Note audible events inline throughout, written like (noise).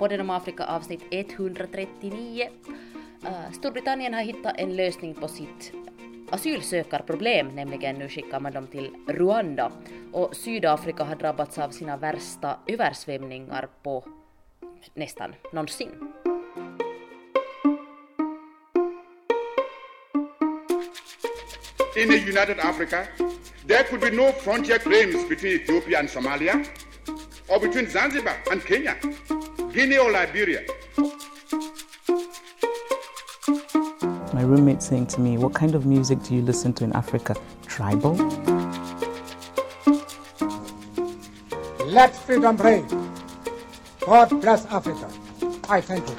podden om Afrika avsnitt 139. Uh, äh, Storbritannien har hittat en lösning på sitt asylsökarproblem, nämligen nu skickar man dem till Rwanda. Och Sydafrika har drabbats av sina värsta översvämningar på nästan någonsin. In the united Africa, there could be no frontier claims between Ethiopia and Somalia, or between Zanzibar and Kenya, Guinea or Liberia. My roommate saying to me, What kind of music do you listen to in Africa? Tribal? Let freedom reign. God bless Africa. I thank you.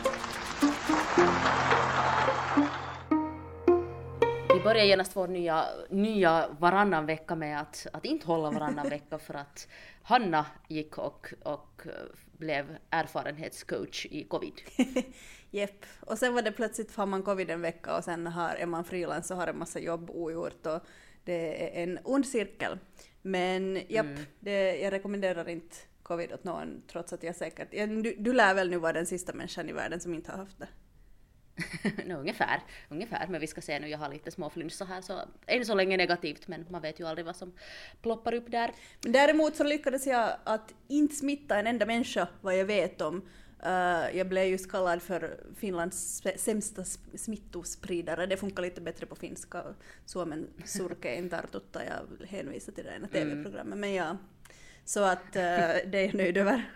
Vi börjar genast vår nya, nya varannan vecka med att, att inte hålla varannan vecka för att Hanna gick och, och blev erfarenhetscoach i covid. (laughs) Jepp. Och sen var det plötsligt har man covid en vecka och sen har, är man frilans och har en massa jobb ogjort och det är en ond cirkel. Men japp, mm. det, jag rekommenderar inte covid åt någon trots att jag säkert... Du, du lär väl nu vara den sista människan i världen som inte har haft det? (laughs) no, ungefär, ungefär, men vi ska se nu, jag har lite småflynsa här så än så länge negativt men man vet ju aldrig vad som ploppar upp där. Men däremot så lyckades jag att inte smitta en enda människa vad jag vet om. Uh, jag blev just kallad för Finlands sämsta smittospridare. Det funkar lite bättre på finska. Suomen surke in tartutta. Jag hänvisar till det ena TV-programmet. Mm. Men ja, så att uh, det är jag nöjd över.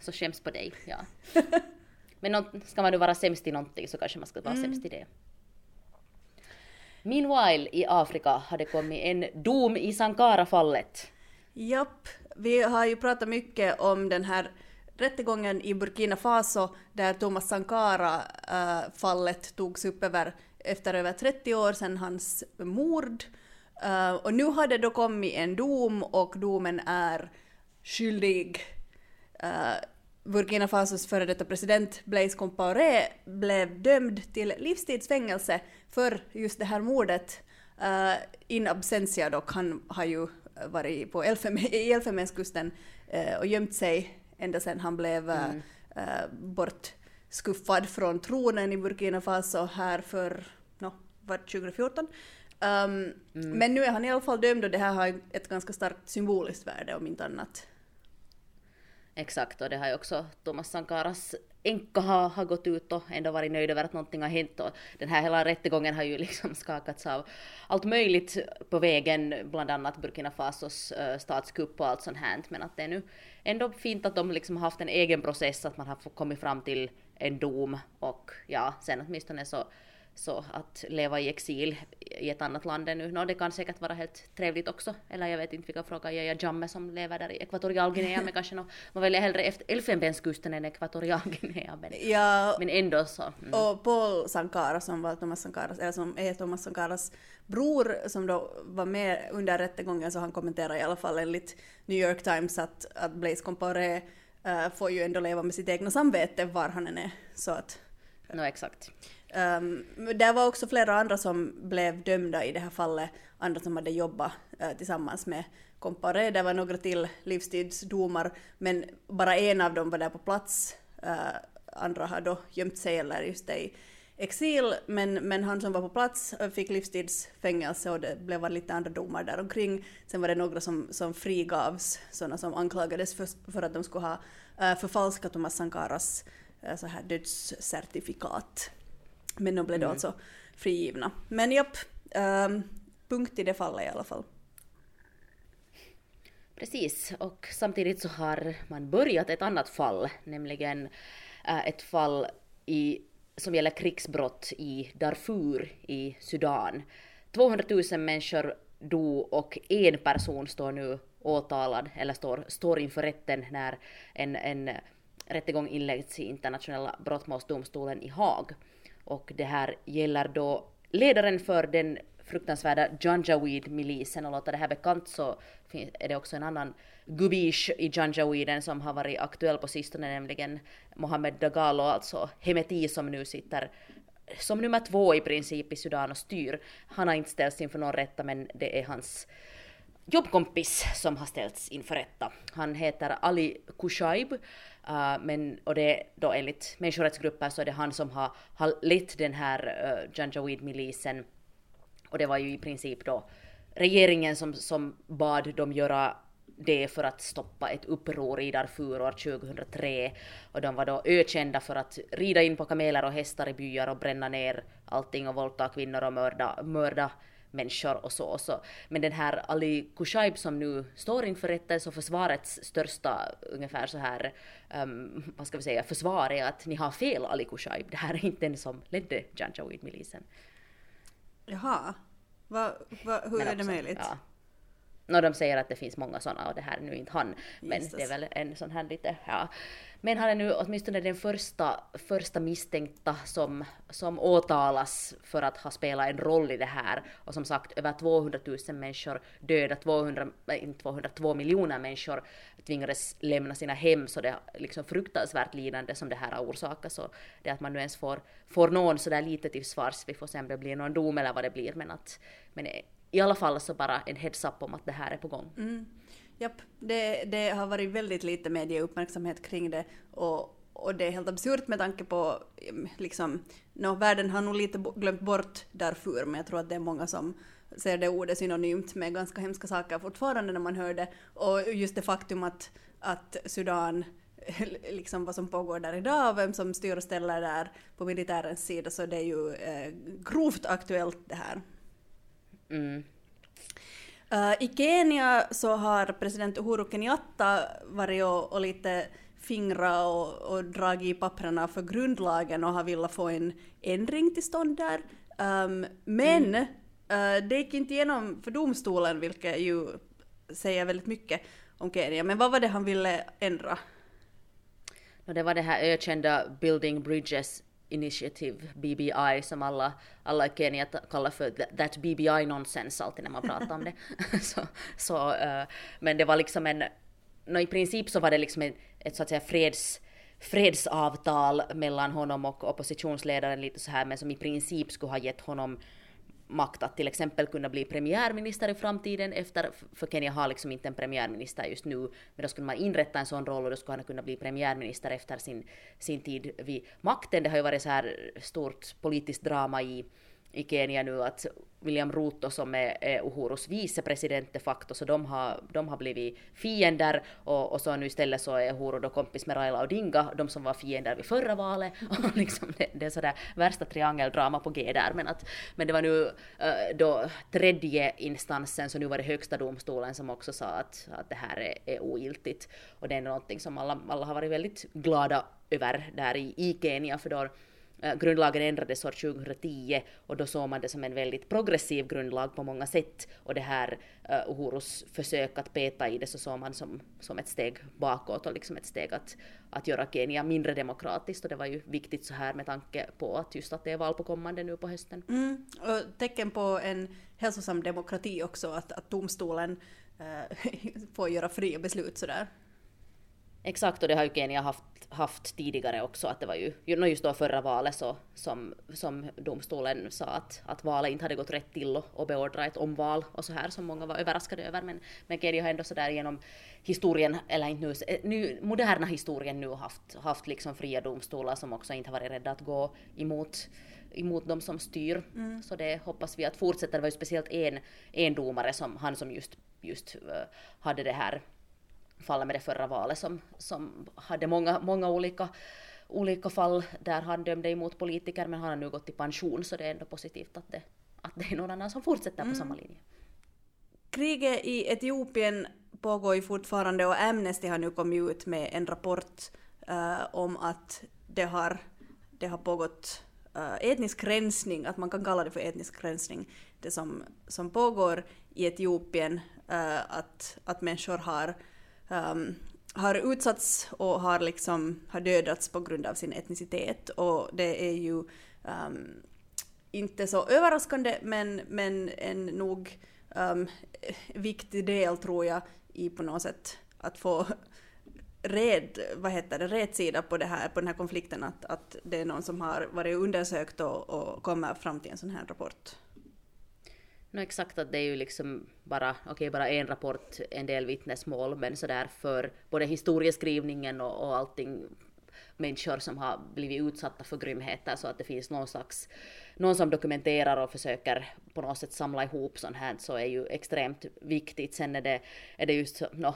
Så skäms på dig, ja. (laughs) Men ska man nu vara sämst i någonting så kanske man ska vara mm. sämst i det. Meanwhile i Afrika har det kommit en dom i Sankara-fallet. Japp, vi har ju pratat mycket om den här rättegången i Burkina Faso där Thomas Sankara-fallet uh, togs upp över, efter över 30 år sedan hans mord. Uh, och nu har det då kommit en dom och domen är skyldig. Uh, Burkina Fasos före detta president Blaise Compaoré blev dömd till livstidsfängelse för just det här mordet. Uh, in absentia dock, han har ju varit på i Elfenbenskusten uh, och gömt sig ända sedan han blev uh, mm. bortskuffad från tronen i Burkina Faso här för, no, var 2014. Um, mm. Men nu är han i alla fall dömd och det här har ett ganska starkt symboliskt värde om inte annat. Exakt, och det har ju också Thomas Sankaras änka har, har gått ut och ändå varit nöjd över att någonting har hänt. Och den här hela rättegången har ju (laughs) liksom skakats av allt möjligt på vägen, bland annat Burkina Fasos uh, statskupp och allt sånt här, men att det är nu ändå fint att de liksom har haft en egen process, att man har kommit fram till en dom och ja, sen åtminstone så så att leva i exil i ett annat land ännu, no, det kan säkert vara helt trevligt också. Eller jag vet inte vilka fråga jag Jamme som lever där i Ekvatorialguinea, men kanske no, man väljer hellre Elfenbenskusten än Ekvatorialguinea. Men, ja, men ändå så. Mm. Och Paul Sankara som var Thomas Sankaras, eller som är Thomas Sankaras bror som då var med under rättegången så han kommenterar i alla fall enligt New York Times att, att Blaise Compaoré uh, får ju ändå leva med sitt egna samvete var han än är. Så att, no, exakt. Um, det var också flera andra som blev dömda i det här fallet, andra som hade jobbat uh, tillsammans med Compare. Det var några till livstidsdomar, men bara en av dem var där på plats. Uh, andra har då gömt sig eller just det i exil, men, men han som var på plats eh, fick livstidsfängelse och det blev lite andra domar där omkring. Sen var det några som, som frigavs, sådana som anklagades för, för att de skulle ha uh, förfalskat Thomas Sankaras uh, så här dödscertifikat. Men de blev då mm. alltså frigivna. Men japp, um, punkt i det fallet i alla fall. Precis, och samtidigt så har man börjat ett annat fall, nämligen äh, ett fall i, som gäller krigsbrott i Darfur i Sudan. 200 000 människor dog och en person står nu åtalad, eller står, står inför rätten när en, en rättegång inleds i internationella brottmålsdomstolen i Haag. Och det här gäller då ledaren för den fruktansvärda Janjaweed-milisen och låta det här bekant så är det också en annan gubish i Janjaweeden som har varit aktuell på sistone, nämligen Mohammed Dagalo, alltså Hemeti som nu sitter som nummer två i princip i Sudan och styr. Han har inte ställts inför någon rätta men det är hans jobbkompis som har ställts inför rätta. Han heter Ali Kushaib, uh, men, och det är då enligt människorättsgrupper så är det han som har, har lett den här uh, Janjaweed-milisen. Och det var ju i princip då regeringen som, som bad dem göra det för att stoppa ett uppror i Darfur år 2003. Och de var då ökända för att rida in på kameler och hästar i byar och bränna ner allting och våldta kvinnor och mörda, mörda människor och så. Och så. Men den här Ali Kushaib som nu står inför rätten, så försvarets största ungefär så här, um, vad ska vi säga, försvar är att ni har fel Ali Kushaib. Det här är inte den som ledde Janjaweed-milisen. Jaha. Va, va, hur Men är det också, möjligt? Ja. No, de säger att det finns många sådana och det här är nu inte han. Men Jesus. det är väl en sån här lite, ja. Men han är nu åtminstone den första, första misstänkta som, som åtalas för att ha spelat en roll i det här. Och som sagt, över 200 000 människor döda, 200, nej, inte 200, 2 miljoner människor tvingades lämna sina hem. Så det är liksom fruktansvärt lidande som det här har orsakat. Så det att man nu ens får, får någon sådär lite till svars, vi får se om det blir någon dom eller vad det blir. Men att, men i alla fall så bara en heads up om att det här är på gång. Mm. Japp, det, det har varit väldigt lite medieuppmärksamhet kring det och, och det är helt absurt med tanke på mm, liksom, no, världen har nog lite glömt bort Darfur men jag tror att det är många som ser det ordet synonymt med ganska hemska saker fortfarande när man hör det och just det faktum att, att Sudan (laughs) liksom vad som pågår där idag, vem som styr och ställer där på militärens sida, så det är ju eh, grovt aktuellt det här. Mm. Uh, I Kenya så har president Uhuru Kenyatta varit och, och lite fingra och, och dragit i papperna för grundlagen och har velat få en ändring till stånd där. Um, men uh, det gick inte igenom för domstolen, vilket ju säger väldigt mycket om Kenya. Men vad var det han ville ändra? Och det var det här ökända Building Bridges Initiative, BBI, som alla, alla i Kenya kallar för that- that BBI nonsense alltid när man pratar om det. (laughs) så, så, uh, men det var liksom en, no, i princip så var det liksom en, ett så att säga freds, fredsavtal mellan honom och oppositionsledaren lite så här, men som i princip skulle ha gett honom makt att till exempel kunna bli premiärminister i framtiden efter, för Kenya har liksom inte en premiärminister just nu, men då skulle man inrätta en sån roll och då skulle han kunna bli premiärminister efter sin, sin tid vid makten. Det har ju varit så här stort politiskt drama i, i Kenya nu att William Ruto som är, är Uhurus vicepresident de facto, så de har, de har blivit fiender och, och så nu istället så är Uhuru då kompis med Raila Odinga, de som var fiender vid förra valet. (laughs) Och liksom det, det är sådär värsta triangeldrama på G där. Men, att, men det var nu eh, då tredje instansen, så nu var det högsta domstolen som också sa att, att det här är, är ogiltigt. Och det är någonting som alla, alla har varit väldigt glada över där i, i Kenya, för då Eh, grundlagen ändrades år 2010 och då såg man det som en väldigt progressiv grundlag på många sätt och det här uh, Uhurus försök att peta i det så såg man som, som ett steg bakåt och liksom ett steg att, att göra Kenya mindre demokratiskt och det var ju viktigt så här med tanke på att just att det är val på kommande nu på hösten. Mm, och tecken på en hälsosam demokrati också, att, att domstolen uh, (laughs) får göra fria beslut sådär. Exakt, och det har ju Kenya haft, haft tidigare också, att det var ju just då förra valet så, som, som domstolen sa att, att valet inte hade gått rätt till och, och beordra ett omval och så här som många var överraskade över. Men, men Kenya har ändå sådär genom historien, eller inte nu, nu, moderna historien nu haft, haft liksom fria domstolar som också inte har varit rädda att gå emot emot de som styr. Så det hoppas vi att fortsätter. Det var ju speciellt en, en domare, som, han som just, just eh, hade det här fallet med det förra valet som, som hade många, många olika, olika fall där han dömde emot politiker men han har nu gått i pension så det är ändå positivt att det, att det är någon annan som fortsätter på samma linje. Kriget i Etiopien pågår ju fortfarande och Amnesty har nu kommit ut med en rapport eh, om att det har, det har pågått eh, etnisk rensning, att man kan kalla det för etnisk rensning, det som, som pågår i Etiopien, eh, att, att människor har, um, har utsatts och har, liksom, har dödats på grund av sin etnicitet och det är ju um, inte så överraskande men, men en nog um, viktig del tror jag i på något sätt att få red, vad heter det, rätsida på, det här, på den här konflikten att, att det är någon som har varit undersökt och, och kommer fram till en sån här rapport. No exakt att det är ju liksom bara, okej okay, bara en rapport, en del vittnesmål, men sådär för både historieskrivningen och, och allting människor som har blivit utsatta för grymheter så att det finns någon slags, någon som dokumenterar och försöker på något sätt samla ihop sånt här så är ju extremt viktigt. Sen är det, är det just no,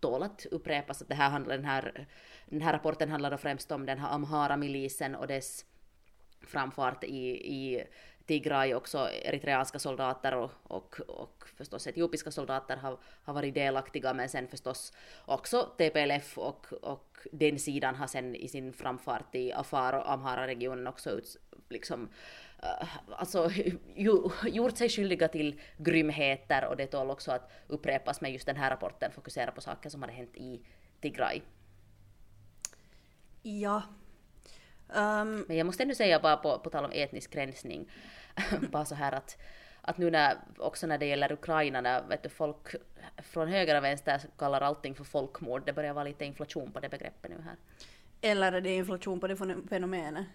tål att upprepas att det här handlar, den här, den här rapporten handlar då främst om den här Amhara-milisen och dess framfart i, i Tigray också eritreanska soldater och, och, och förstås etiopiska soldater har, har varit delaktiga men sen förstås också TPLF och, och den sidan har sen i sin framfart i Afar och Amhara-regionen också ut, liksom, uh, alltså, (laughs) ju, gjort sig skyldiga till grymheter och det tål också att upprepas med just den här rapporten fokusera på saker som hade hänt i Tigray. Ja. Um, Men jag måste ändå säga bara på, på tal om etnisk rensning, (laughs) bara så här att, att nu när, också när det gäller Ukraina, när vet du, folk från höger och vänster kallar allting för folkmord, det börjar vara lite inflation på det begreppet nu här. Eller är det inflation på det fenomenet?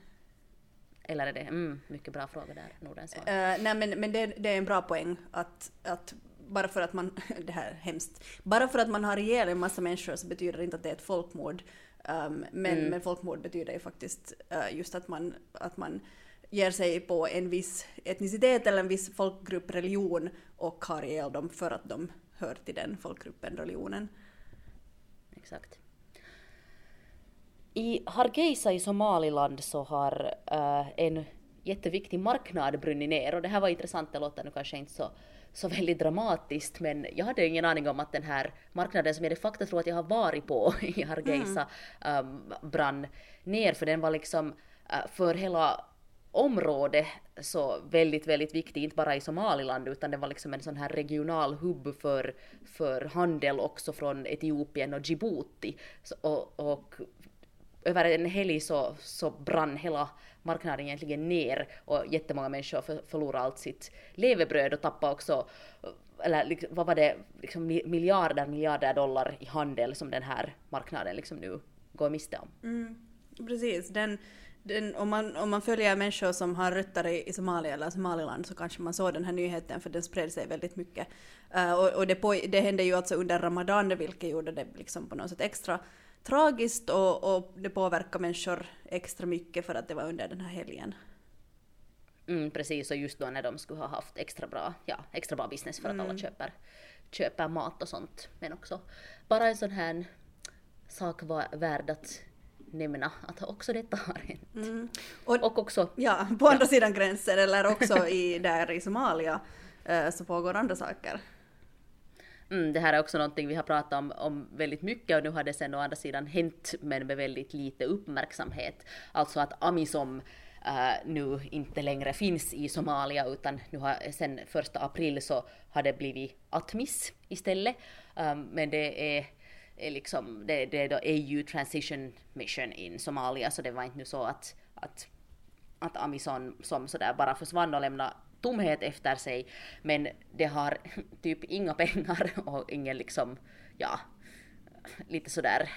Eller är det, mm, mycket bra fråga där, Nordens uh, Nej men, men det, det, är en bra poäng att, att bara för att man, (laughs) det här är hemskt, bara för att man har ihjäl en massa människor så betyder det inte att det är ett folkmord. Um, men, mm. men folkmord betyder ju faktiskt uh, just att man, att man ger sig på en viss etnicitet eller en viss folkgrupp, religion och har ihjäl dem för att de hör till den folkgruppen, religionen. Exakt. I Hargeisa i Somaliland så har uh, en jätteviktig marknad brunnit ner och det här var intressant, det låter nu kanske inte så, så väldigt dramatiskt men jag hade ingen aning om att den här marknaden som jag de facto tror att jag har varit på (laughs) i Hargeisa mm. um, brann ner för den var liksom uh, för hela område så väldigt, väldigt viktig, inte bara i Somaliland utan det var liksom en sån här regional hubb för, för handel också från Etiopien och Djibouti. Så, och, och över en helg så, så brann hela marknaden egentligen ner och jättemånga människor för, förlorade allt sitt levebröd och tappade också, eller vad var det, liksom miljarder, miljarder dollar i handel som den här marknaden liksom nu går miste om. Mm, precis, den den, om, man, om man följer människor som har rötter i, i Somalia eller Somaliland så kanske man såg den här nyheten för den spred sig väldigt mycket. Uh, och, och det, på, det, hände ju alltså under Ramadan vilket gjorde det liksom på något sätt extra tragiskt och, och det påverkar människor extra mycket för att det var under den här helgen. Mm, precis, och just då när de skulle ha haft extra bra, ja, extra bra business för att mm. alla köper, köper mat och sånt. Men också bara en sån här sak var värd att nämna att också detta har hänt. Mm. Och, och, också... Ja, på andra ja. sidan gränsen eller också i, där i Somalia uh, så pågår andra saker. Mm, det här är också någonting vi har pratat om, om väldigt mycket och nu har det sen å andra sidan hänt men med väldigt lite uppmärksamhet. Alltså att Amisom uh, nu inte längre finns i Somalia utan nu har sen första april så har det blivit Atmis istället. Um, men det är är liksom, det, det är då AU Transition Mission in Somalia, så det var inte nu så att, att, att Amison som sådär bara försvann och lämnade tomhet efter sig, men det har (laughs) typ inga pengar och ingen liksom, ja, lite sådär,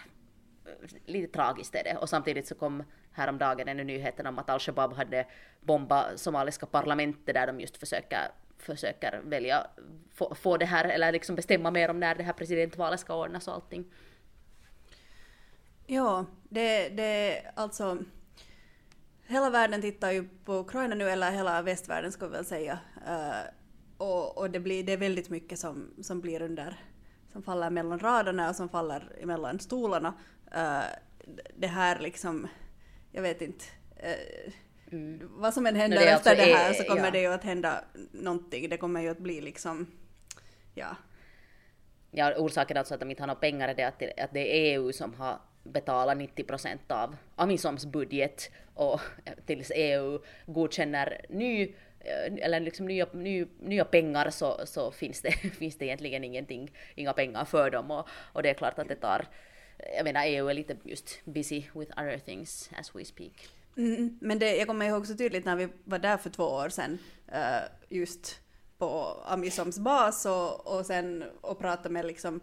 lite tragiskt är det. Och samtidigt så kom häromdagen en nyheten om att al-Shabaab hade bombat somaliska parlamentet där de just försöker försöker välja, få, få det här, eller liksom bestämma mer om när det här presidentvalet ska ordnas och allting. Ja, det, det alltså hela världen tittar ju på Ukraina nu, eller hela västvärlden ska vi väl säga. Uh, och, och det, blir, det är väldigt mycket som, som blir under, som faller mellan raderna och som faller mellan stolarna. Uh, det här liksom, jag vet inte. Uh, Mm. Vad som än händer det efter alltså det här är, så kommer ja. det ju att hända någonting. Det kommer ju att bli liksom, ja. Ja, orsaken alltså att de inte har några pengar är det att, det, att det är EU som har betalat 90 procent av Amisoms budget och tills EU godkänner ny eh, eller liksom nya, ny, nya pengar så, så finns, det, (laughs) finns det egentligen ingenting, inga pengar för dem och, och det är klart att det tar, jag menar EU är lite just busy with other things as we speak. Mm, men det, jag kommer ihåg så tydligt när vi var där för två år sedan, uh, just på Amisoms bas och, och sen och pratade med liksom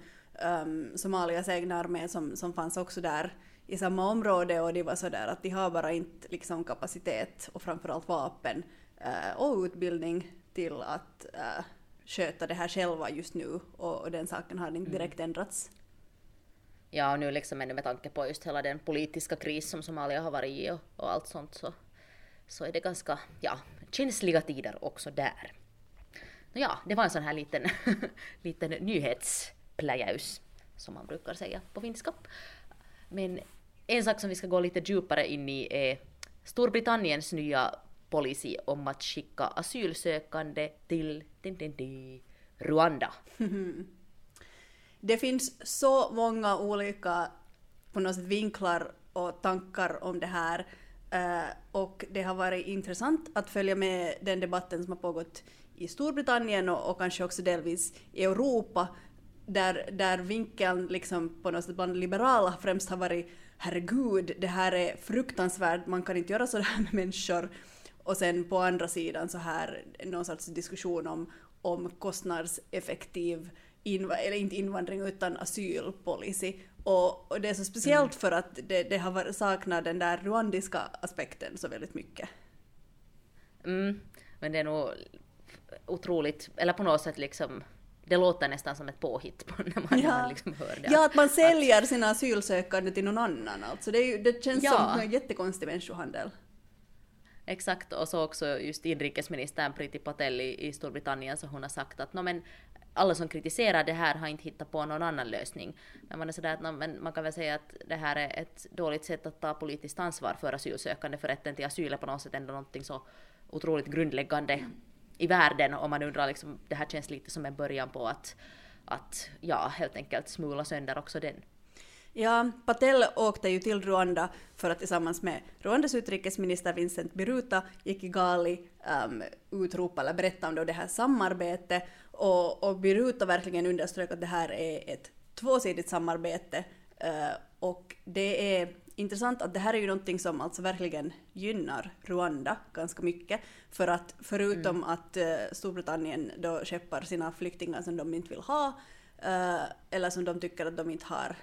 um, Somalias egna armé som, som fanns också där i samma område och det var sådär att de har bara inte liksom kapacitet och framförallt vapen uh, och utbildning till att äh, sköta det här själva just nu och, och den saken har inte direkt ändrats. Ja, och nu liksom ännu med tanke på just hela den politiska kris som Somalia har varit i och, och allt sånt så, så är det ganska, ja, känsliga tider också där. Ja, det var en sån här liten, (laughs) liten nyhetspläjaus som man brukar säga på finska. Men en sak som vi ska gå lite djupare in i är Storbritanniens nya policy om att skicka asylsökande till din, din, din, Rwanda. (laughs) Det finns så många olika på något sätt vinklar och tankar om det här. Uh, och det har varit intressant att följa med den debatten som har pågått i Storbritannien och, och kanske också delvis i Europa där, där vinkeln liksom på något sätt bland liberala främst har varit herregud, det här är fruktansvärt, man kan inte göra så här med människor. Och sen på andra sidan så här någon sorts diskussion om, om kostnadseffektiv, inv- eller inte invandring utan asylpolicy. Och, och det är så speciellt mm. för att det, det har saknat den där rwandiska aspekten så väldigt mycket. Mm, men det är nog otroligt, eller på något sätt liksom det låter nästan som ett påhitt (laughs) när man, ja. man liksom hör det. Ja, att man säljer att, sina asylsökande till någon annan alltså. Det, är, det känns ja. som en jättekonstig människohandel. Exakt, och så också just inrikesministern Priti Patel i, i Storbritannien, så hon har sagt att no, men, alla som kritiserar det här har inte hittat på någon annan lösning. Men man är sådär att no, men man kan väl säga att det här är ett dåligt sätt att ta politiskt ansvar för asylsökande, för rätten till asyl är på något sätt ändå någonting så otroligt grundläggande i världen och man undrar liksom, det här känns lite som en början på att, att ja, helt enkelt smula sönder också den. Ja, Patel åkte ju till Rwanda för att tillsammans med Rwandas utrikesminister Vincent Biruta gick Kigali um, utropa eller berätta om det här samarbetet och, och Biruta verkligen underströk att det här är ett tvåsidigt samarbete uh, och det är intressant att det här är ju någonting som alltså verkligen gynnar Rwanda ganska mycket. För att förutom mm. att uh, Storbritannien då skeppar sina flyktingar som de inte vill ha, uh, eller som de tycker att de inte har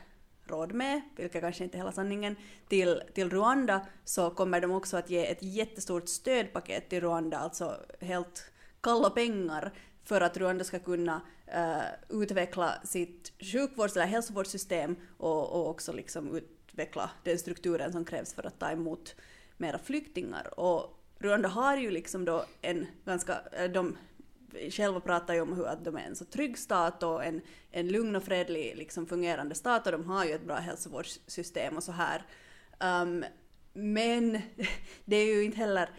råd med, vilket kanske inte är hela sanningen, till, till Rwanda så kommer de också att ge ett jättestort stödpaket till Rwanda, alltså helt kalla pengar för att Rwanda ska kunna uh, utveckla sitt sjukvårds eller hälsovårdssystem och, och också liksom utveckla den strukturen som krävs för att ta emot mera flyktingar. Och Rwanda har ju liksom då en ganska, eh, de själva pratar ju om hur att de är en så trygg stat och en, en lugn och fredlig liksom fungerande stat och de har ju ett bra hälsovårdssystem och så här. Um, men (laughs) det är ju inte heller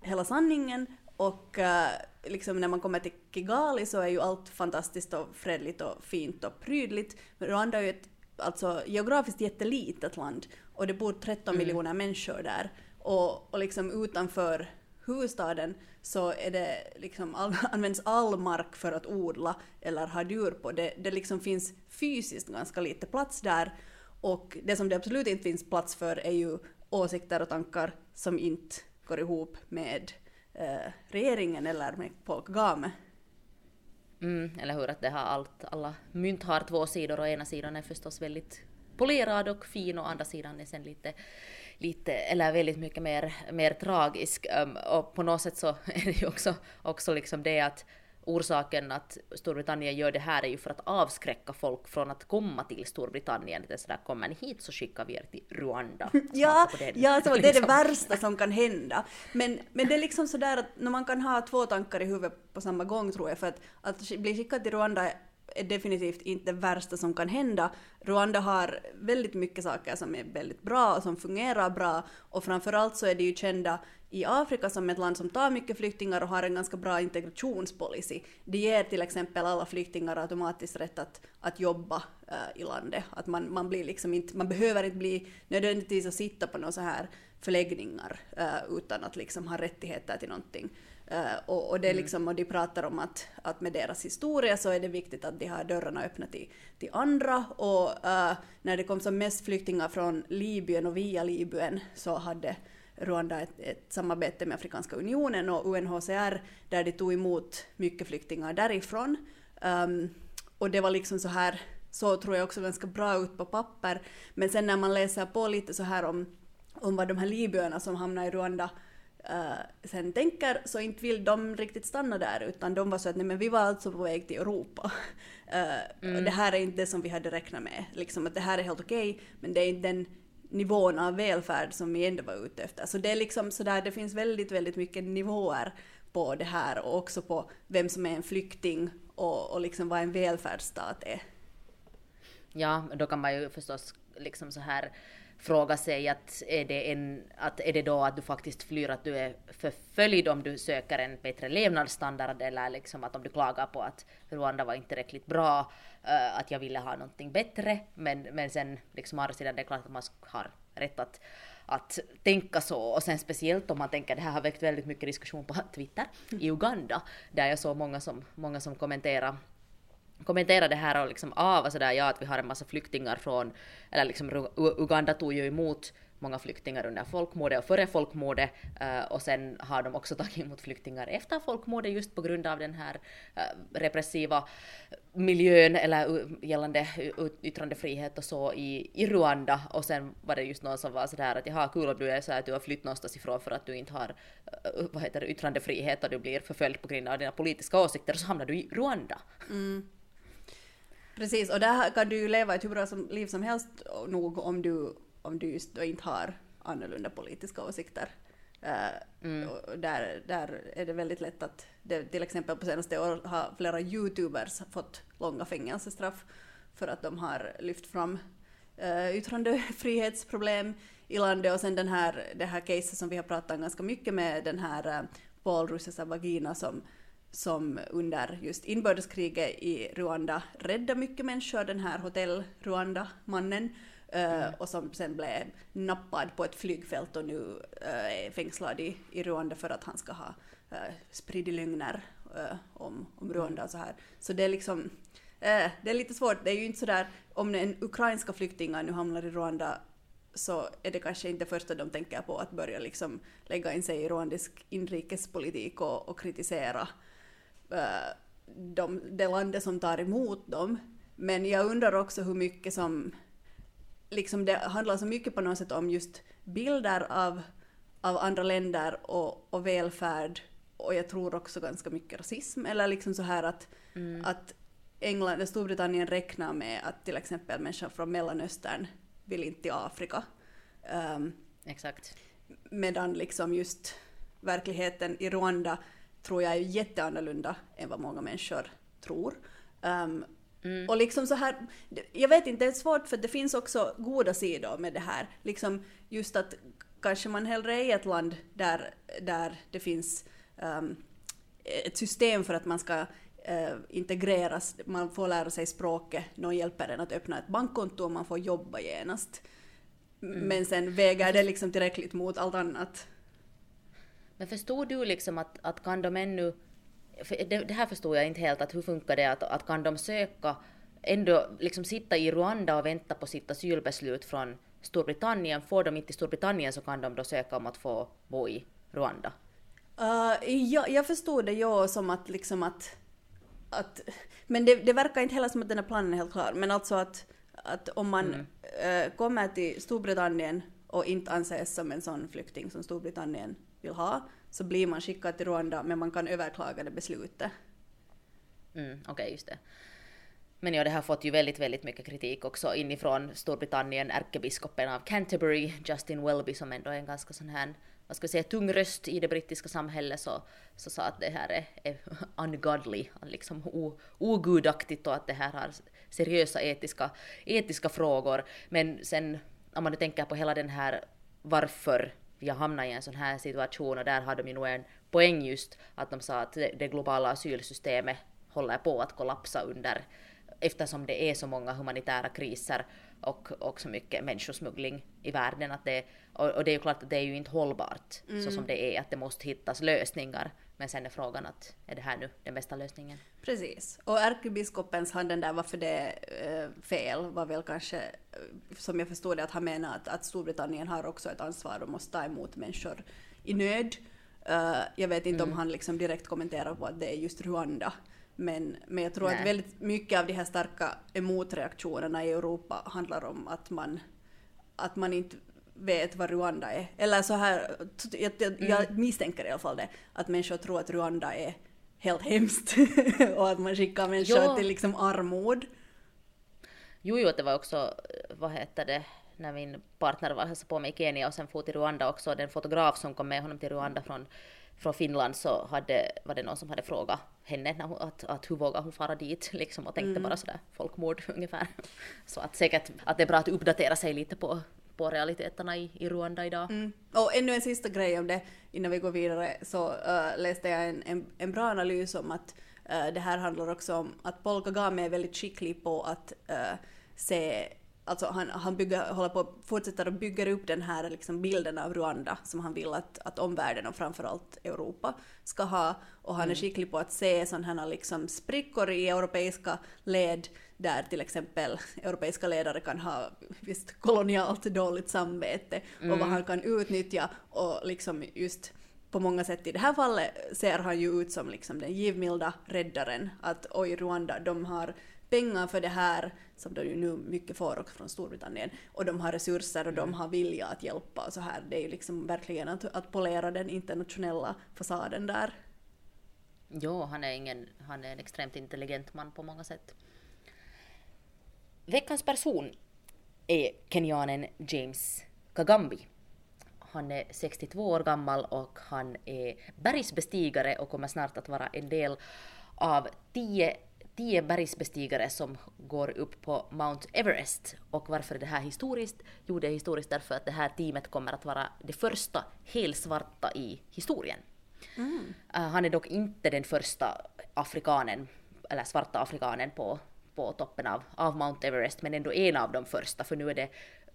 hela sanningen och uh, liksom när man kommer till Kigali så är ju allt fantastiskt och fredligt och fint och prydligt. Men Rwanda är ju ett alltså, geografiskt jättelitet land och det bor 13 mm. miljoner människor där. Och, och liksom utanför huvudstaden så är det liksom all, (laughs) används all mark för att odla eller ha djur på. Det, det liksom finns fysiskt ganska lite plats där och det som det absolut inte finns plats för är ju åsikter och tankar som inte går ihop med eh, regeringen eller med Paul Kagame. Mm, eller hur, att det har allt, alla mynt har två sidor och ena sidan är förstås väldigt polerad och fin och andra sidan är sen lite lite, eller väldigt mycket mer, mer tragisk. Um, och på något sätt så (laughs) är det ju också, också liksom det att orsaken att Storbritannien gör det här är ju för att avskräcka folk från att komma till Storbritannien. Det är sådär, kommer ni hit så skickar vi er till Rwanda. (laughs) ja, ja så det är det (laughs) liksom. värsta som kan hända. Men, men det är liksom sådär att när man kan ha två tankar i huvudet på samma gång tror jag, för att, att bli skickad till Rwanda är definitivt inte det värsta som kan hända. Rwanda har väldigt mycket saker som är väldigt bra och som fungerar bra och framförallt så är de ju kända i Afrika som ett land som tar mycket flyktingar och har en ganska bra integrationspolicy. Det ger till exempel alla flyktingar automatiskt rätt att, att jobba uh, i landet. Att man, man, blir liksom inte, man behöver inte bli nödvändigtvis att sitta på några så här förläggningar uh, utan att liksom ha rättigheter till någonting. Uh, och, och, det mm. liksom, och de pratar om att, att med deras historia så är det viktigt att de har dörrarna öppna till, till andra. Och när det kom som mest flyktingar från Libyen och via Libyen så hade Rwanda ett, ett samarbete med Afrikanska unionen och UNHCR där de tog emot mycket flyktingar därifrån. Um, och det var liksom så här, så tror jag också ganska bra ut på papper. Men sen när man läser på lite så här om, om vad de här libyerna som hamnar i Rwanda uh, sen tänker så inte vill de riktigt stanna där utan de var så att nej men vi var alltså på väg till Europa. Uh, (laughs) och det här är inte det som vi hade räknat med. Liksom att det här är helt okej men det är inte den nivån av välfärd som vi ändå var ute efter. Så det är liksom sådär, det finns väldigt, väldigt mycket nivåer på det här och också på vem som är en flykting och, och liksom vad en välfärdsstat är. Ja, då kan man ju förstås liksom så här fråga sig att är det, en, att är det då att du faktiskt flyr att du är förföljd om du söker en bättre levnadsstandard eller liksom att om du klagar på att Rwanda var inte tillräckligt bra, eh, att jag ville ha någonting bättre men, men sen liksom andra sidan det är klart att man har rätt att att tänka så. Och sen speciellt om man tänker det här har väckt väldigt mycket diskussion på (laughs) Twitter i Uganda där jag såg många som, många som kommenterade kommentera det här och liksom ah vad sådär ja att vi har en massa flyktingar från, eller liksom Uganda tog ju emot många flyktingar under folkmordet och före folkmordet uh, och sen har de också (laughs) tagit emot flyktingar efter folkmordet just på grund av den här uh, repressiva miljön eller gällande yttrandefrihet och så i, i Rwanda och sen var det just någon som var sådär att jaha kul om du är så att du har flytt någonstans ifrån för att du inte har uh, vad heter det, yttrandefrihet och du blir förföljd på grund av dina politiska åsikter och så hamnar du i Rwanda. Mm. Precis, och där kan du ju leva ett hur bra som, liv som helst nog om du, om du just då inte har annorlunda politiska åsikter. Uh, mm. där, där är det väldigt lätt att, det, till exempel på senaste år har flera youtubers fått långa fängelsestraff för att de har lyft fram uh, yttrandefrihetsproblem i landet och sen den här, det här caset som vi har pratat om ganska mycket med den här uh, Paul Rusesabagina som som under just inbördeskriget i Rwanda räddade mycket människor, den här hotell Rwanda-mannen, mm. och som sen blev nappad på ett flygfält och nu uh, är fängslad i, i Rwanda för att han ska ha uh, spridit lögner om, om Rwanda och så här. Så det är liksom, det är lite svårt, det är ju inte sådär, om en ukrainska flyktingar nu hamnar i Rwanda så är det kanske inte första de tänker på att börja liksom lägga in sig i rwandisk inrikespolitik och, och kritisera Eh, de, det landet som tar emot dem. Men jag undrar också hur mycket som... Liksom det handlar så mycket på något sätt om just bilder av, av andra länder och, och välfärd och jag tror också ganska mycket rasism. Eller liksom så här att, mm. att England Storbritannien räknar med att till exempel människor från Mellanöstern vill inte till Afrika. Um, Exakt. Medan liksom just verkligheten i Rwanda tror jag är jätteannorlunda än vad många människor tror. Um, mm. Och liksom så här, jag vet inte, det är svårt för det finns också goda sidor med det här. Liksom just att kanske man hellre är i ett land där, där det finns um, ett system för att man ska uh, integreras, man får lära sig språket, någon hjälper en att öppna ett bankkonto och man får jobba genast. Mm. Men sen väger det liksom tillräckligt mot allt annat men förstod du liksom att, att kan de ännu... Det, det, här förstod jag inte helt, att hur funkar det att, att kan de söka, ändå liksom sitta i Rwanda och vänta på sitt asylbeslut från Storbritannien, får de inte i Storbritannien så kan de då söka om att få bo i Rwanda? Uh, ja, jag förstod det ja som att liksom att... att men det, det verkar inte heller som att den här planen är helt klar, men alltså att, att om man mm. uh, kommer till Storbritannien och inte anses som en sån flykting som Storbritannien vill ha, så blir man skickad till Rwanda men man kan överklaga det beslutet. Mm, Okej, okay, just det. Men ja, det har fått ju väldigt, väldigt mycket kritik också inifrån Storbritannien, ärkebiskopen av Canterbury, Justin Welby, som ändå är en ganska sån här, vad ska vi säga, tung röst i det brittiska samhället, så, så sa att det här är, är ungodly, liksom ogudaktigt och att det här har seriösa etiska, etiska frågor. Men sen om man nu tänker på hela den här varför vi har hamnat i en sån här situation och där har de ju nog en poäng just att de sa att det globala asylsystemet håller på att kollapsa under eftersom det är så många humanitära kriser och, och så mycket människosmuggling i världen. Att det, och, och det är ju klart att det är ju inte hållbart mm. så som det är, att det måste hittas lösningar. Men sen är frågan att är det här nu den bästa lösningen? Precis. Och ärkebiskopens handen där varför det är eh, fel var väl kanske, eh, som jag förstod det, att han menar att, att Storbritannien har också ett ansvar och måste ta emot människor i nöd. Uh, jag vet inte mm. om han liksom direkt kommenterar på att det är just Rwanda. Men, men jag tror Nej. att väldigt mycket av de här starka emotreaktionerna i Europa handlar om att man, att man inte vet vad Rwanda är. Eller så här, jag, jag, jag Mm. misstänker i alla fall det, att människor tror att Rwanda är helt hemskt (laughs) och att man skickar människor Ja. till liksom armod. Jo, jo, det var också, eh, vad heter det, när min partner var hälsade på mig i Kenya och sen for till Rwanda också, den fotograf som kom med honom till Rwanda från, från Finland så hade, var det någon som hade frågat henne när hon, att, att hur vågar hon fara dit (laughs) liksom och tänkte bara sådär folkmord (laughs) ungefär. Så att säkert att det är bra att uppdatera sig lite på, på realiteterna i, i Rwanda idag. Mm. Och ännu en sista grej om det innan vi går vidare så äh, läste jag en, en, en bra analys om att äh, det här handlar också om att Paul Kagame är väldigt skicklig på att äh, se Alltså han, han bygger, håller på, fortsätter att bygga upp den här liksom bilden av Rwanda som han vill att, att omvärlden och framförallt Europa ska ha. Och han är skicklig på att se sådana här liksom sprickor i europeiska led där till exempel europeiska ledare kan ha visst kolonialt dåligt samvete och vad han kan utnyttja och liksom just på många sätt i det här fallet ser han ju ut som liksom den givmilda räddaren. Att oj, Rwanda, de har pengar för det här, som de ju nu mycket får också från Storbritannien, och de har resurser och de har vilja att hjälpa och så här. Det är ju liksom verkligen att, att polera den internationella fasaden där. Jo, han är, ingen, han är en extremt intelligent man på många sätt. Veckans person är kenyanen James Kagambi. Han är 62 år gammal och han är bergsbestigare och kommer snart att vara en del av 10 tio bergsbestigare som går upp på Mount Everest. Och varför är det här historiskt? Jo, det är historiskt därför att det här teamet kommer att vara det första helsvarta i historien. Uh, han är dock inte den första afrikanen, eller svarta afrikanen på, på toppen av, av Mount Everest, men ändå en av de första, för nu är det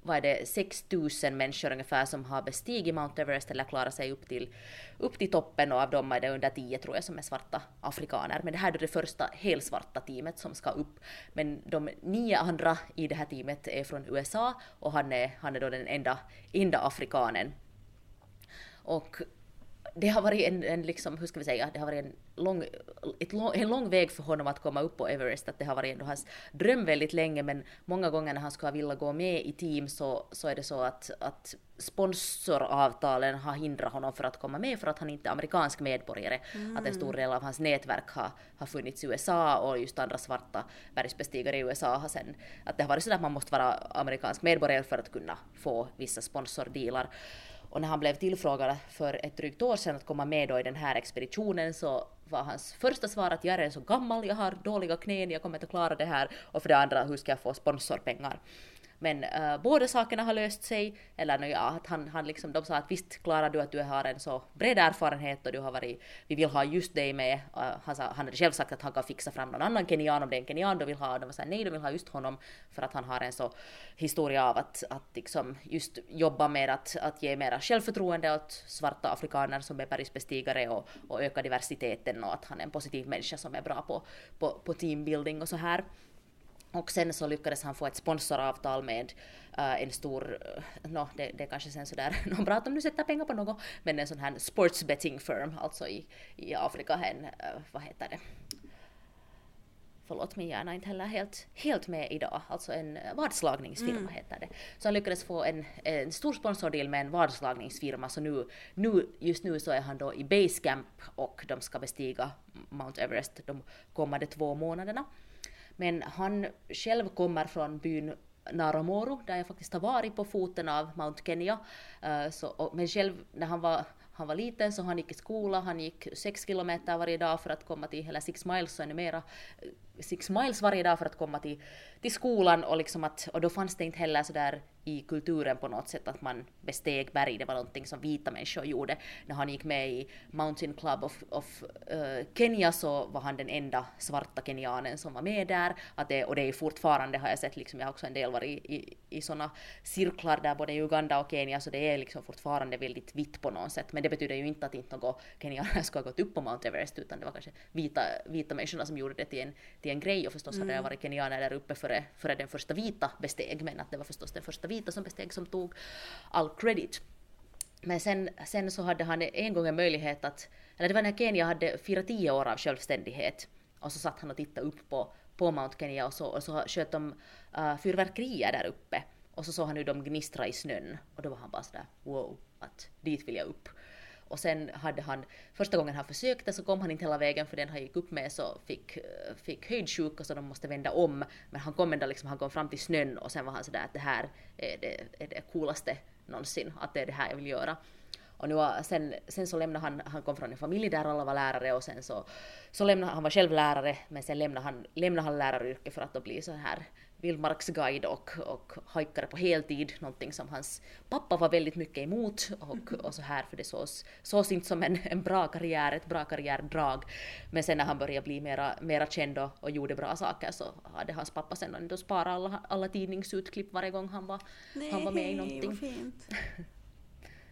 vad är det, 6000 människor ungefär som har bestigit Mount Everest eller klarat sig upp till, upp till toppen och av dem är det under 10 tror jag som är svarta afrikaner. Men det här är då det första helsvarta teamet som ska upp. Men de nio andra i det här teamet är från USA och han är, han är då den enda, enda afrikanen. Och det har varit en, en liksom, hur ska vi säga, det har varit en lång, ett lång, en lång väg för honom att komma upp på Everest. Att det har varit ändå hans dröm väldigt länge men många gånger när han skulle vilja gå med i team så, så är det så att, att sponsoravtalen har hindrat honom för att komma med för att han inte är amerikansk medborgare. Att en stor del av hans nätverk har, har funnits i USA och just andra svarta bergsbestigare i USA har sen, att det har varit så att man måste vara amerikansk medborgare för att kunna få vissa sponsordealar. Och när han blev tillfrågad för ett drygt år sedan att komma med då i den här expeditionen så var hans första svar att jag är så gammal, jag har dåliga knän, jag kommer inte att klara det här. Och för det andra, hur ska jag få sponsorpengar? Men uh, båda sakerna har löst sig, eller no, ja, att han, han liksom, de sa att visst klarar du att du har en så bred erfarenhet och du har varit, vi vill ha just dig med. Uh, han, sa, han hade själv sagt att han kan fixa fram någon annan kenyan om det är en kenyan de vill ha. De var såhär, nej de vill ha just honom för att han har en så historia av att, att liksom just jobba med att, att ge mera självförtroende åt svarta afrikaner som är bergsbestigare och, och öka diversiteten och att han är en positiv människa som är bra på, på, på teambuilding och så här. Och sen så lyckades han få ett sponsoravtal med uh, en stor, uh, no, det, det är kanske sen sådär, (laughs) någon bra om du sätter pengar på något, men en sån här sports betting firm, alltså i, i Afrika, en, uh, vad heter det? Förlåt min hjärna är inte heller helt, helt med idag, alltså en vadslagningsfirma heter det. Så han lyckades få en, en stor sponsordeal med en vadslagningsfirma, så nu, nu, just nu så är han då i basecamp och de ska bestiga Mount Everest de kommande två månaderna. Men han själv kommer från byn Naramoro, där jag faktiskt har varit på foten av Mount Kenya. Uh, så, och, men själv när han var, han var liten så han gick i skola, han gick sex kilometer varje dag för att komma till, eller six miles ännu mera, eh, six miles varje dag för att komma till, till skolan och liksom att, och då fanns det inte heller sådär i kulturen på något sätt att man besteg berg, det var någonting som vita människor gjorde. När han gick med i Mountain Club of, of uh, Kenya så var han den enda svarta kenyanen som var med där. Att det, och det är fortfarande, har jag sett, liksom, jag har också en del varit i, i, i sådana cirklar där både i Uganda och Kenya, så det är liksom fortfarande väldigt vitt på något sätt. Men det betyder ju inte att inte några kenyaner skulle ha gått upp på Mount Everest, utan det var kanske vita, vita människorna som gjorde det till en, till en grej. Och förstås mm. hade det varit kenyaner där uppe före, före den första vita besteg, men att det var förstås den första vita som besteg som tog all credit. Men sen, sen så hade han en gång en möjlighet att, eller det var när Kenya hade firat tio år av självständighet och så satt han och tittade upp på, på Mount Kenya och så, och så sköt de uh, fyrverkerier där uppe. Och så såg han hur de gnistra i snön och då var han bara sådär wow, att dit vill jag upp. Och sen hade han, första gången han försökte så kom han inte hela vägen för den han gick upp med så fick, eh, fick höjdsjuka så de måste vända om. Men han kom ändå liksom, han kom fram till snön och sen var han sådär att det här är det, är det coolaste någonsin, att det är det här jag vill göra. Och nu, sen, sen så lämnade han, han kom från en familj där alla var lärare och sen så, så lämnade han var själv lärare men sen lämnade han, lämnade han läraryrket för att då bli så här vildmarksguide och, och hajkare på heltid, någonting som hans pappa var väldigt mycket emot och, och så här för det sås, sås inte som en, en bra karriär, ett bra karriärdrag. Men sen när han började bli mera, mera känd och, och gjorde bra saker så hade hans pappa sen ändå sparat alla, alla tidningsutklipp varje gång han var, Nej, han var med i någonting. fint. (laughs)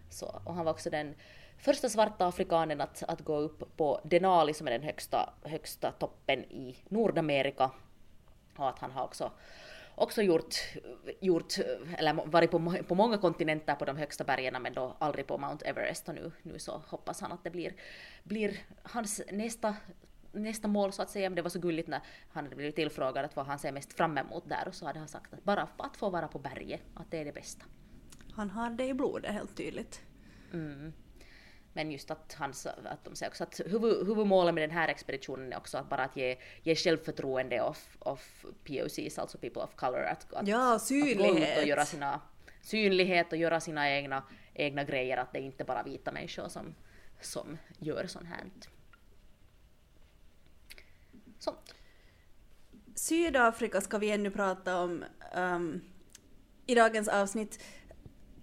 Så, och han var också den första svarta afrikanen att, att gå upp på Denali som är den högsta, högsta toppen i Nordamerika. Och att han har också, också gjort, gjort, eller varit på, på många kontinenter på de högsta bergen men då aldrig på Mount Everest och nu, nu så hoppas han att det blir, blir hans nästa nästa mål så att säga, men det var så gulligt när han hade blivit tillfrågad att vad han ser mest fram emot där och så hade han sagt att bara att få vara på berget, att det är det bästa. Han har det i blodet helt tydligt. Mm. Men just att, hans, att de säger också att huvud, huvudmålet med den här expeditionen är också att bara att ge, ge självförtroende of, of POCs, alltså people of color, att, att, Ja, att gå ut och synlighet. göra sina synlighet och göra sina egna, egna grejer, att det är inte bara vita människor som, som gör sånt här. Sånt. Sydafrika ska vi ännu prata om um, i dagens avsnitt.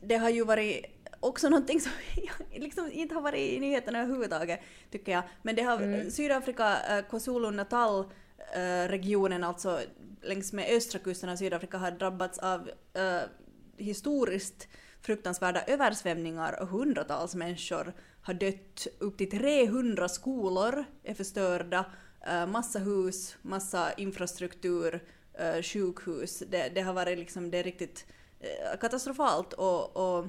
Det har ju varit också någonting som (laughs) liksom inte har varit i nyheterna överhuvudtaget, tycker jag. Men det har Sydafrika, uh, KwaZulu-Natal uh, regionen, alltså längs med östra kusten av Sydafrika, har drabbats av uh, historiskt fruktansvärda översvämningar och hundratals människor har dött. Upp till 300 skolor är förstörda, uh, massa hus, massa infrastruktur, uh, sjukhus. Det, det har varit liksom, det är riktigt uh, katastrofalt och, och,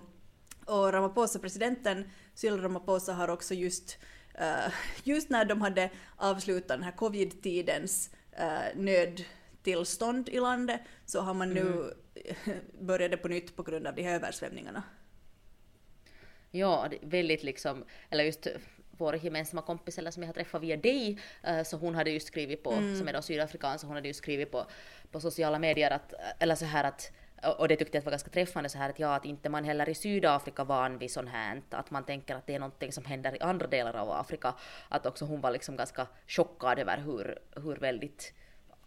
och Ramaphosa, presidenten Cyril Ramaphosa har också just, uh, just när de hade avslutat den här covid-tidens uh, nödtillstånd i landet så har man nu (laughs) började på nytt på grund av de här översvämningarna. Ja, väldigt liksom, eller just vår gemensamma kompis eller som jag har träffat via dig, eh, så hon hade ju skrivit på, som är då sydafrikan, så hon hade ju skrivit på, på sociala medier att, eller så här att och det tyckte jag var ganska träffande så här att ja, att inte man heller i Sydafrika van vid sånt här, att man tänker att det är någonting som händer i andra delar av Afrika. Att också hon var liksom ganska chockad över hur, hur väldigt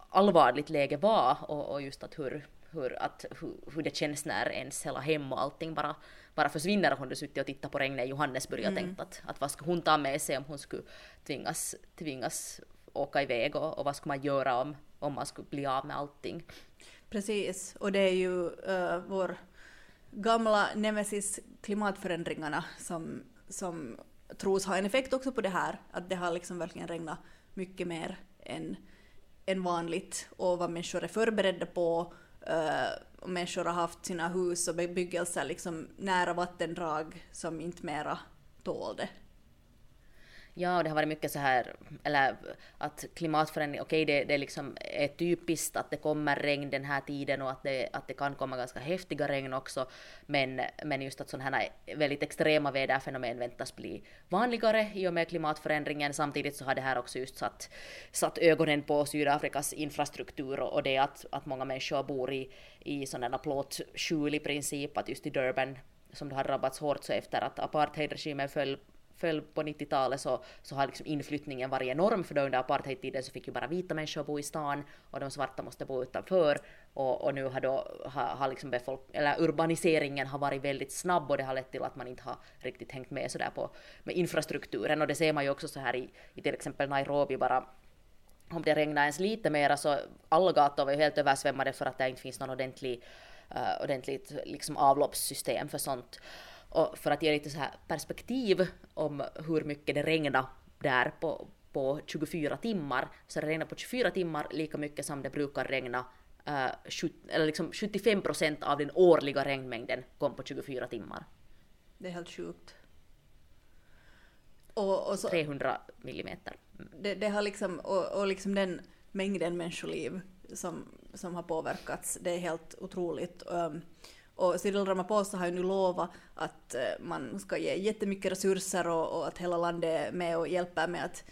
allvarligt läge var och, och just att hur, hur, att, hur, hur det känns när ens hela hem och allting bara, bara försvinner och hon suttit och tittat på regnet i Johannesburg och tänkt att, att vad skulle hon ta med sig om hon skulle tvingas, tvingas åka iväg och, och vad skulle man göra om, om man skulle bli av med allting. Precis, och det är ju uh, vår gamla nemesis klimatförändringarna som, som tros ha en effekt också på det här. Att det har liksom verkligen regnat mycket mer än, än vanligt och vad människor är förberedda på. Uh, och människor har haft sina hus och bebyggelser liksom nära vattendrag som inte mera tål det. Ja, och det har varit mycket så här, eller att klimatförändring, okej det, det liksom är typiskt att det kommer regn den här tiden och att det, att det kan komma ganska häftiga regn också, men, men just att sådana här väldigt extrema väderfenomen väntas bli vanligare i och med klimatförändringen. Samtidigt så har det här också just satt, satt ögonen på Sydafrikas infrastruktur och, och det att, att många människor bor i, i sådana plåtskjul i princip, att just i Durban som det har drabbats hårt så efter att apartheidregimen föll föll på 90-talet så, så har liksom inflyttningen varit enorm för då under apartheidtiden så fick ju bara vita människor bo i stan och de svarta måste bo utanför. Och, och nu har då har, har liksom befolk eller urbaniseringen har varit väldigt snabb och det har lett till att man inte har riktigt hängt med sådär på med infrastrukturen. Och det ser man ju också så här i, i till exempel Nairobi bara. Om det regnar ens lite mera så alla gator var ju helt översvämmade för att det inte finns någon ordentlig, uh, ordentligt liksom avloppssystem för sånt. Och för att ge lite så här perspektiv om hur mycket det regnade där på, på 24 timmar, så det regnade på 24 timmar lika mycket som det brukar regna uh, 70, eller liksom 75 procent av den årliga regnmängden kom på 24 timmar. Det är helt sjukt. Och, och så, 300 millimeter. det, det har liksom, och, och liksom den mängden människoliv som, som har påverkats. Det är helt otroligt. Um, och Cyril Ramaphosa har ju nu lovat att eh, man ska ge jättemycket resurser och, och att hela landet är med och hjälper med att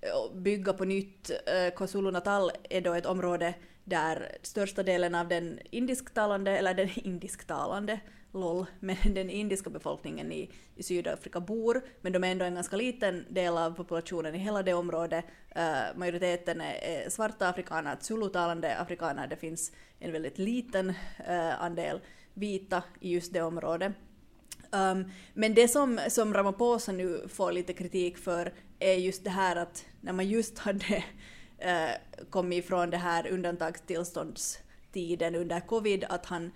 eh, bygga på nytt. Eh, uh, KwaZulu-Natal är då ett område där största delen av den indisktalande, eller den (laughs) indisktalande, LOL, (laughs) men den indiska befolkningen i, i Sydafrika bor, men de är ändå en ganska liten del av populationen i hela det området. Uh, majoriteten är, är svarta afrikaner, zulutalande afrikaner, det finns en väldigt liten uh, andel vita i just det området. Um, men det som, som Ramaphosa nu får lite kritik för är just det här att när man just hade uh, (laughs) kommit ifrån det här undantagstillståndstiden under covid, att han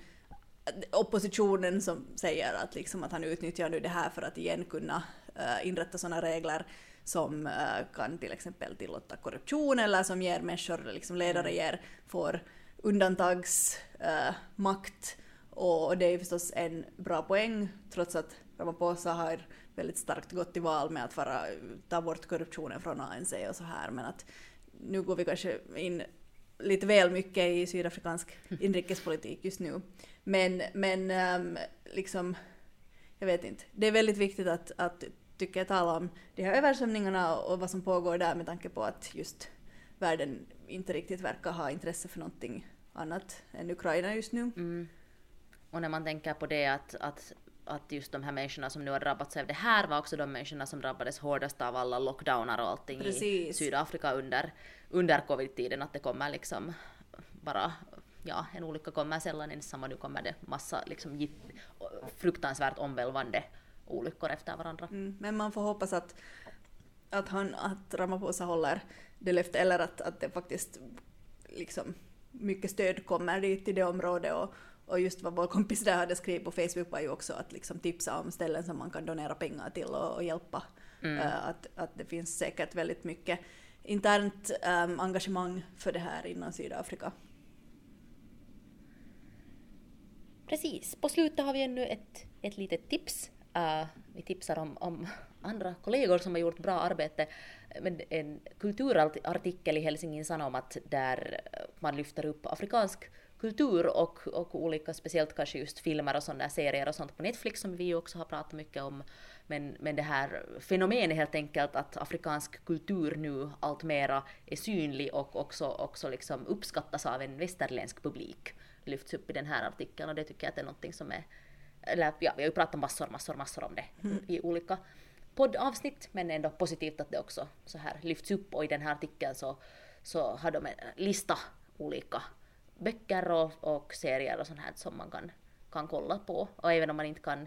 oppositionen som säger att, liksom, att han utnyttjar nu det här för att igen kunna uh, inrätta sådana regler som uh, kan till exempel tillåta korruption eller som ger människor, liksom ledare ger, får undantagsmakt. Uh, och det är förstås en bra poäng trots att Ramaphosa har väldigt starkt gått till val med att vara, ta bort korruptionen från ANC och så här men att nu går vi kanske in lite väl mycket i sydafrikansk inrikespolitik just nu. Men, men um, liksom, jag vet inte. Det är väldigt viktigt att, att tycker jag tala om de här översvämningarna och vad som pågår där med tanke på att just världen inte riktigt verkar ha intresse för någonting annat än Ukraina just nu. Mm. Och när man tänker på det att, att, att just de här människorna som nu har drabbats av det här var också de människorna som drabbades hårdast av alla lockdownar och allting Precis. i Sydafrika under, under covid-tiden, att det kommer liksom bara ja, en olycka kommer sällan ensam och nu kommer det massa liksom, fruktansvärt omvälvande olyckor efter varandra. Mm, men man får hoppas att, att, han, att Ramaphosa håller det löftet eller att, att det faktiskt liksom mycket stöd kommer dit till det området och, och just vad vår kompis där hade skrivit på Facebook var ju också att liksom tipsa om ställen som man kan donera pengar till och, och hjälpa. Mm. Uh, att, att det finns säkert väldigt mycket internt um, engagemang för det här inom Sydafrika. Precis. På slutet har vi ännu ett, ett litet tips. Uh, vi tipsar om, om andra kollegor som har gjort bra arbete med en kulturartikel i Helsingin Sanomat där man lyfter upp afrikansk kultur och, och olika, speciellt kanske just filmer och sådana serier och sånt på Netflix som vi också har pratat mycket om. Men, men det här fenomenet helt enkelt att afrikansk kultur nu allt mera är synlig och också, också liksom uppskattas av en västerländsk publik lyfts upp i den här artikeln och det tycker jag att är någonting som är, eller ja, vi har ju pratat massor, massor, massor om det mm. i olika poddavsnitt, men ändå positivt att det också så här lyfts upp och i den här artikeln så, så har de en lista olika böcker och, och serier och sånt här som man kan, kan kolla på. Och även om man inte kan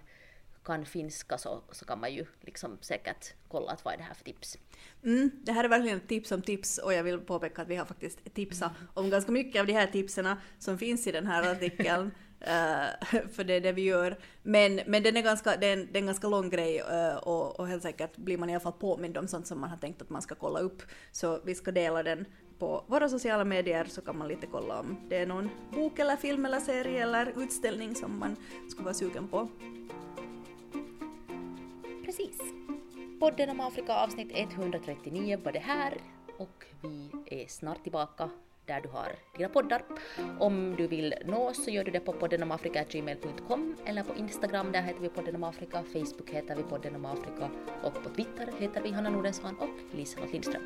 kan finska så, så kan man ju liksom säkert kolla att vad är det här för tips. Mm, det här är verkligen ett tips om tips och jag vill påpeka att vi har faktiskt tipsat om ganska mycket av de här tipsen som finns i den här artikeln. uh, (laughs) för det är det vi gör. Men, men den är ganska, det är en, det är ganska lång grej uh, och, och helt säkert blir man i alla fall påmind om sånt som man har tänkt att man ska kolla upp. Så vi ska dela den på våra sociala medier så kan man lite kolla om det är någon bok eller film eller serie eller utställning som man skulle vara sugen på. Precis. Podden om Afrika avsnitt 139 var det här och vi är snart tillbaka där du har dina poddar. Om du vill nå oss så gör du det på poddenomafrika.gmail.com eller på Instagram, där heter vi podden om Afrika, Facebook heter vi podden om Afrika och på Twitter heter vi Hanna Nordensvan och Lisa Lindström.